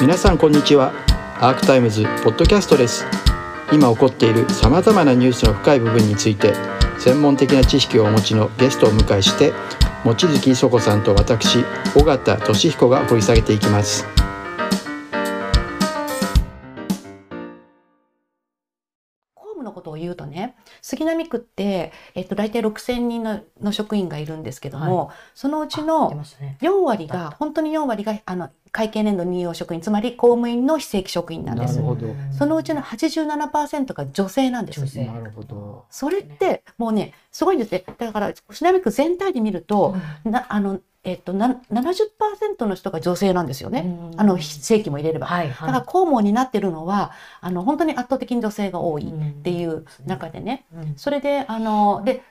皆さんこんにちは。アークタイムズポッドキャストです。今起こっているさまざまなニュースの深い部分について専門的な知識をお持ちのゲストをお迎えして望月磯子さんと私尾形俊彦が掘り下げていきます。ことを言うとね杉並区って、えっと、大体6,000人のの職員がいるんですけども、そのうち出のましたね。4割が本当に4割があの会計年度任用職員つまり公務員の非正規職員なんですなる。ほどそのうちの87%が女性なんです。女性なるほどそれってもうねすごいんですね。だから杉並区全体で見ると、なあのえっとな70%の人が女性なんですよね。うん。あの非正規も入れれば。はいだから公務になってるのはあの本当に圧倒的に女性が多いっていう中でね、うん。それであので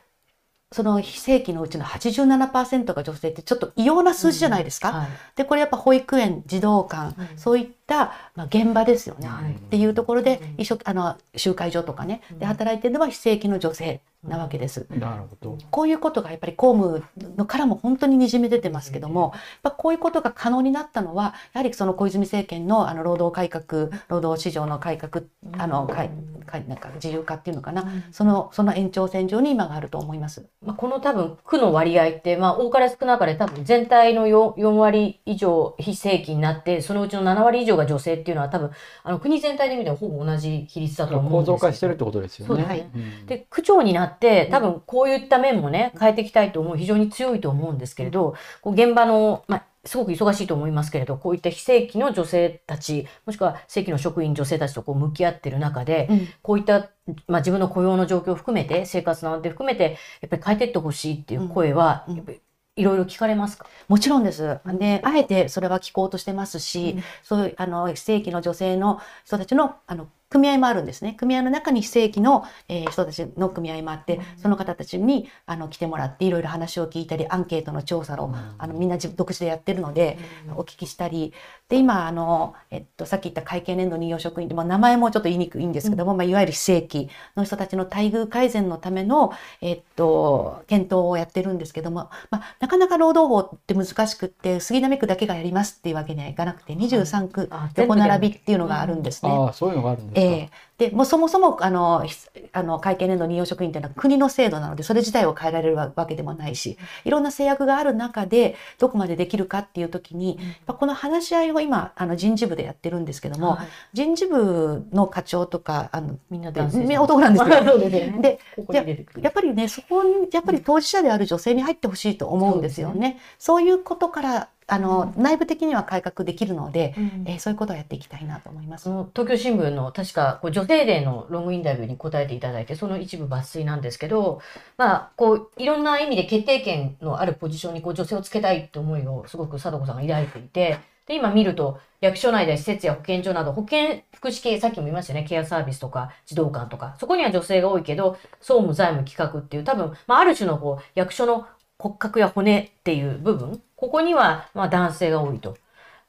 その非正規のうちの87%が女性ってちょっと異様な数字じゃないですか。はい。でこれやっぱ保育園児童館、うん。そういった、まあ、現場ですよね。はい。っていうところでうん。一緒あの集会所とかね。うん。で働いてるのは非正規の女性なわけです。なるほど。こういうことがやっぱり公務のからも本当ににじみ出てますけども、やっぱこういうことが可能になったのは、やはりその小泉政権のあの労働改革、労働市場の改革、あの、かいかいなんか自由化っていうのかな、その、その延長線上に今があると思います。まあ、この多分区の割合って、まあ、多かれ少なかれ多分全体の 4, 4割以上非正規になってそのうちの7割以上が女性っていうのは多分あの国全体で見てもほぼ同じ比率だと思うん構ですけど造化してるってことですよね。そうです。ねうん。で区長になって多分こういった面もね変えていきたいと思う非常に強いと思うんですけれどこう現場の、まあ、すごく忙しいと思いますけれどこういった非正規の女性たちもしくは正規の職員女性たちとこう向き合ってる中でこういった、まあ、自分の雇用の状況を含めて生活の安定含めてやっぱり変えていってほしいっていう声は、うん。やっぱりいろいろ聞かれますか、もちろんです。で、あえてそれは聞こうとしてますし、うん。そういう、あの、非正規の女性の人たちの、あの、組合もあるんですね。組合の中に非正規の、えー人たちの組合もあって、その方たちにあの来てもらっていろいろ話を聞いたりアンケートの調査を、あのみんな自独自でやってるので、お聞きしたりで今あの、えっと、さっき言った会計年度任用職員で、まあ、名前もちょっと言いにくいんですけども、まあ、いわゆる非正規の人たちの待遇改善のための、えっと、検討をやってるんですけども、まあ、なかなか労働法って難しくって杉並区だけがやりますっていうわけにはいかなくて23区あ横並びっていうのがあるんですね。ああそういうのがあるんですか、ええ。でもうそもそもあのひあの会計年度任用職員というのは国の制度なのでそれ自体を変えられるわわけでもないしいろんな制約がある中でどこまでできるかっていう時にこの話し合いを今あの人事部でやってるんですけども、はい。人事部の課長とかあのみんなで男性み男なんですよ。そうでやっぱりねそこにやっぱり当事者である女性に入ってほしいと思うんですよね。そういうことからあの、内部的には改革できるので、うん。えーそういうことをやっていきたいなと思います。東京新聞の確かこう女性デーのロングインタビューに答えていただいてその一部抜粋なんですけど、まあ、こういろんな意味で決定権のあるポジションにこう女性をつけたいって思いをすごく貞子さんが抱いていてで今見ると役所内で施設や保健所など保健福祉系さっきも言いましたよねケアサービスとか児童館とかそこには女性が多いけど総務財務企画っていう多分、まあ、ある種のこう役所の骨格や骨っていう部分ここにはまあ男性が多いと。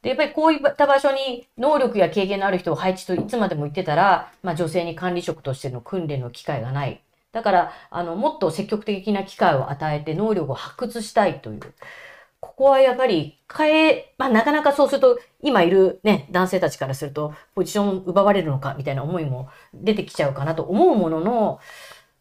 で、やっぱりこういった場所に能力や経験のある人を配置といつまでも言ってたら、まあ女性に管理職としての訓練の機会がない。だから、あの、もっと積極的な機会を与えて能力を発掘したいという。ここはやっぱり変え、まあなかなかそうすると、今いるね、男性たちからすると、ポジションを奪われるのかみたいな思いも出てきちゃうかなと思うものの、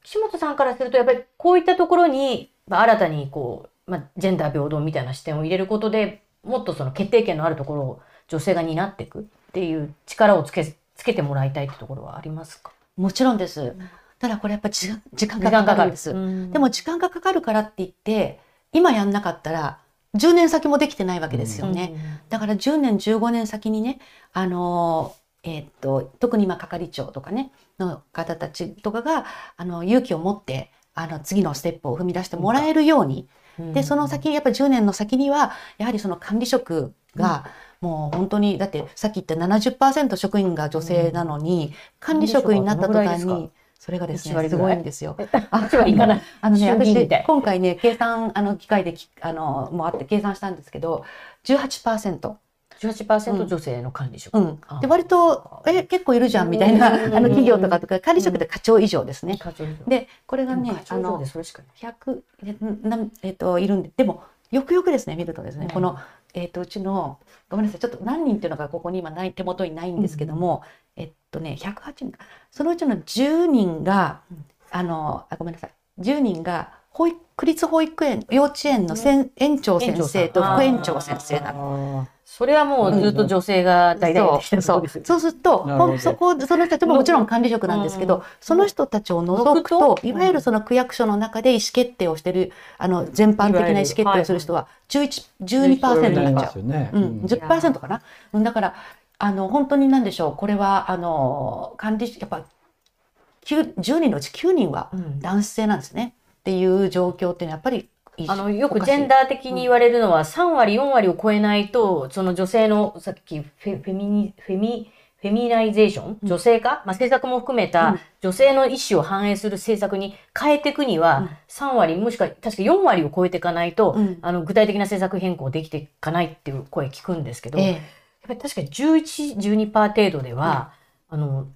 岸本さんからすると、やっぱりこういったところに、まあ、新たにこう、まあ、ジェンダー平等みたいな視点を入れることで、もっとその決定権のあるところを女性が担っていくっていう力をつけつけてもらいたいってところはありますか？もちろんです。ただこれやっぱ時間時間がかかるんです。ででも時間がかかるからって言って今やんなかったら10年先もできてないわけですよね。だから10年15年先にねあのえーっと特に今係長とかねの方たちとかがあの勇気を持ってあの次のステップを踏み出してもらえるように、でその先やっぱり10年の先にはやはりその管理職が、もう本当にだってさっき言った70%職員が女性なのに、管理職になった途端にそれがです1ねすごいんですよ。あっちはいかない。あのね、私、今回ね、計算、あの、機械でき、あの、もあって計算したんですけど、18%。18%女性の管理職。うん。あ。で、割と、え、結構いるじゃん、みたいな、あうんの、企業とかとか、管理職で課長以上ですね。で、これがね、あの課長以上で、それしかない。100、えなえっと、いるんで、でも、よくよくですね、見るとですね、うん。この、えっ、とうちのごめんなさいちょっと何人っていうのがここに今ない手元にないんですけども、えっとね108人か。そのうちの10人が、あのあごめんなさい。10人が保育区立保育園幼稚園のせん園長先生と副園長先生なの。それはもうずっと女性が大体やってきてるとこですよ。そう。するとそこその人たちももちろん管理職なんですけど、うん。その人たちを除くと除くといわゆるその区役所の中で意思決定をしてるあの全般的な意思決定をする人は11 12%になっちゃう。うん、うん。10%かな？うん。だから、あの、本当になんでしょう。これは、あの、管理、やっぱ、9 10人のうち9人はうん。男性なんですね。っていう状況っていうのは、やっぱりあのよくジェンダー的に言われるのは3割4割を超えないとその女性のさっきフェフェミニフェミ feminization 女性化、まあ、政策も含めうたん。女性の意思を反映する政策に変えていくには、うん。3割もしくは確か4割を超えていかないと、うん。あの具体的な政策変更できていかないっていう声聞くんですけど、えやっぱり確かに11、12%程度では、あの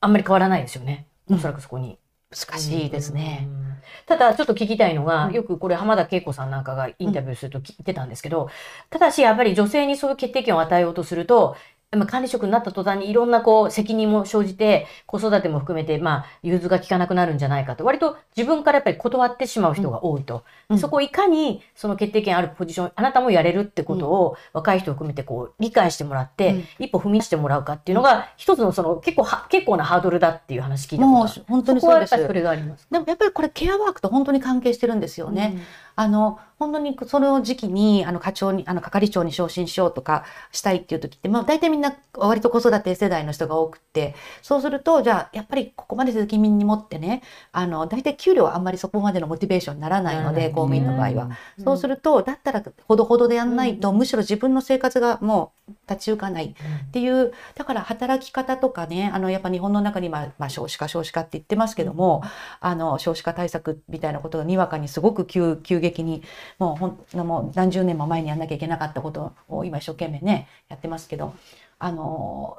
あんまり変わらないですよね。うん。おそらくそこに。難しいですね。うん。ただちょっと聞きたいのが、うんよくこれ浜田恵子さんなんかがインタビューすると聞いてたんですけど、ただしやっぱり女性にそういう決定権を与えようとすると、まあ管理職になった途端にいろんなこう責任も生じて、子育ても含めて、まあ、融通が効かなくなるんじゃないかと、割と自分からやっぱり断ってしまう人が多いと。うんそこをいかにその決定権あるポジション、あなたもやれるってことを若い人を含めてこう理解してもらって、うん一歩踏み出してもらうかっていうのが、一つのその結構は、結構なハードルだっていう話聞いたことある。本当にそこそうです。はやっぱりそれがあります。でもやっぱりこれケアワークと本当に関係してるんですよね。あの本当にその時期にあの課長にあの係長に昇進しようとかしたいっていう時って、まあ、大体みんな割と子育て世代の人が多くってそうするとじゃあやっぱりここまで責任に持ってねあの大体給料はあんまりそこまでのモチベーションにならないので公務員の場合は。うん。そうするとだったらほどほどでやんないと、うん。むしろ自分の生活がもう立ち行かないうんっていうだから働き方とかねあのやっぱ日本の中に、まあまあ、少子化少子化って言ってますけども、あの少子化対策みたいなことがにわかにすごく急急激にもうほんもう何十年も前にやんなきゃいけなかったことを今一生懸命ねやってますけどあの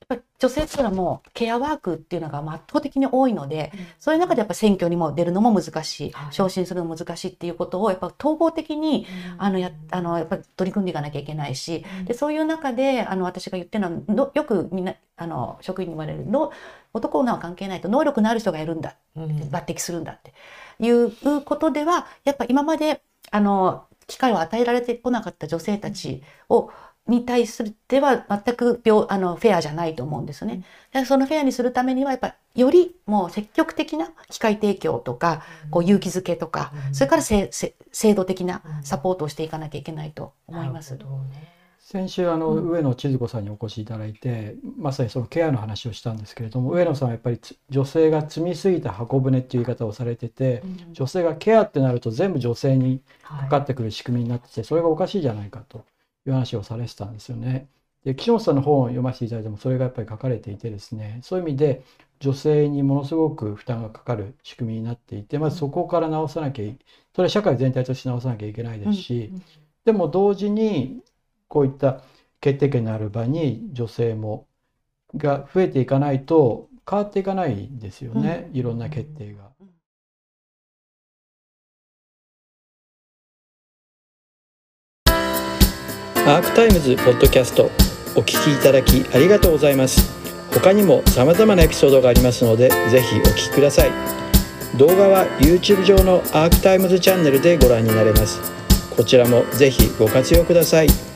やっぱり女性っていうのはもうケアワークっていうのが圧倒的に多いのでそういう中でやっぱ選挙にも出るのも難しいはい。昇進するのも難しいっていうことをやっぱ統合的にあのやあのやっぱり取り組んでいかなきゃいけないし、でそういう中であの私が言ってるのはのよくみんなあの職員に言われるの男女は関係ないと能力のある人がやるんだうん。抜擢するんだっていうことではやっぱ今まであの機会を与えられてこなかった女性たちをに対するでは全く平あのフェアじゃないと思うんですね。でそのフェアにするためにはやっぱよりもう積極的な機会提供とかこう勇気づけとか、うん。それからせせ制度的なサポートをしていかなきゃいけないと思います。なるほどね先週あのうん。上野千鶴子さんにお越しいただいて、まさにそのケアの話をしたんですけれども上野さんはやっぱりつ女性が積みすぎた箱舟っていう言い方をされてて女性がケアってなると全部女性にかかってくる仕組みになっててそれがおかしいじゃないかという話をされてたんですよね。で岸本さんの本を読ませていただいてもそれがやっぱり書かれていてですねそういう意味で女性にものすごく負担がかかる仕組みになっていてまずそこから直さなきゃいそれは社会全体として直さなきゃいけないですし、でも同時にこういった決定権のある場に女性もが増えていかないと変わっていかないですよね、いろんな決定が。アークタイムズポッドキャストお聞きいただきありがとうございます。他にも様々なエピソードがありますのでぜひお聞きください。動画は YouTube 上のアークタイムズチャンネルでご覧になれます。こちらもぜひご活用ください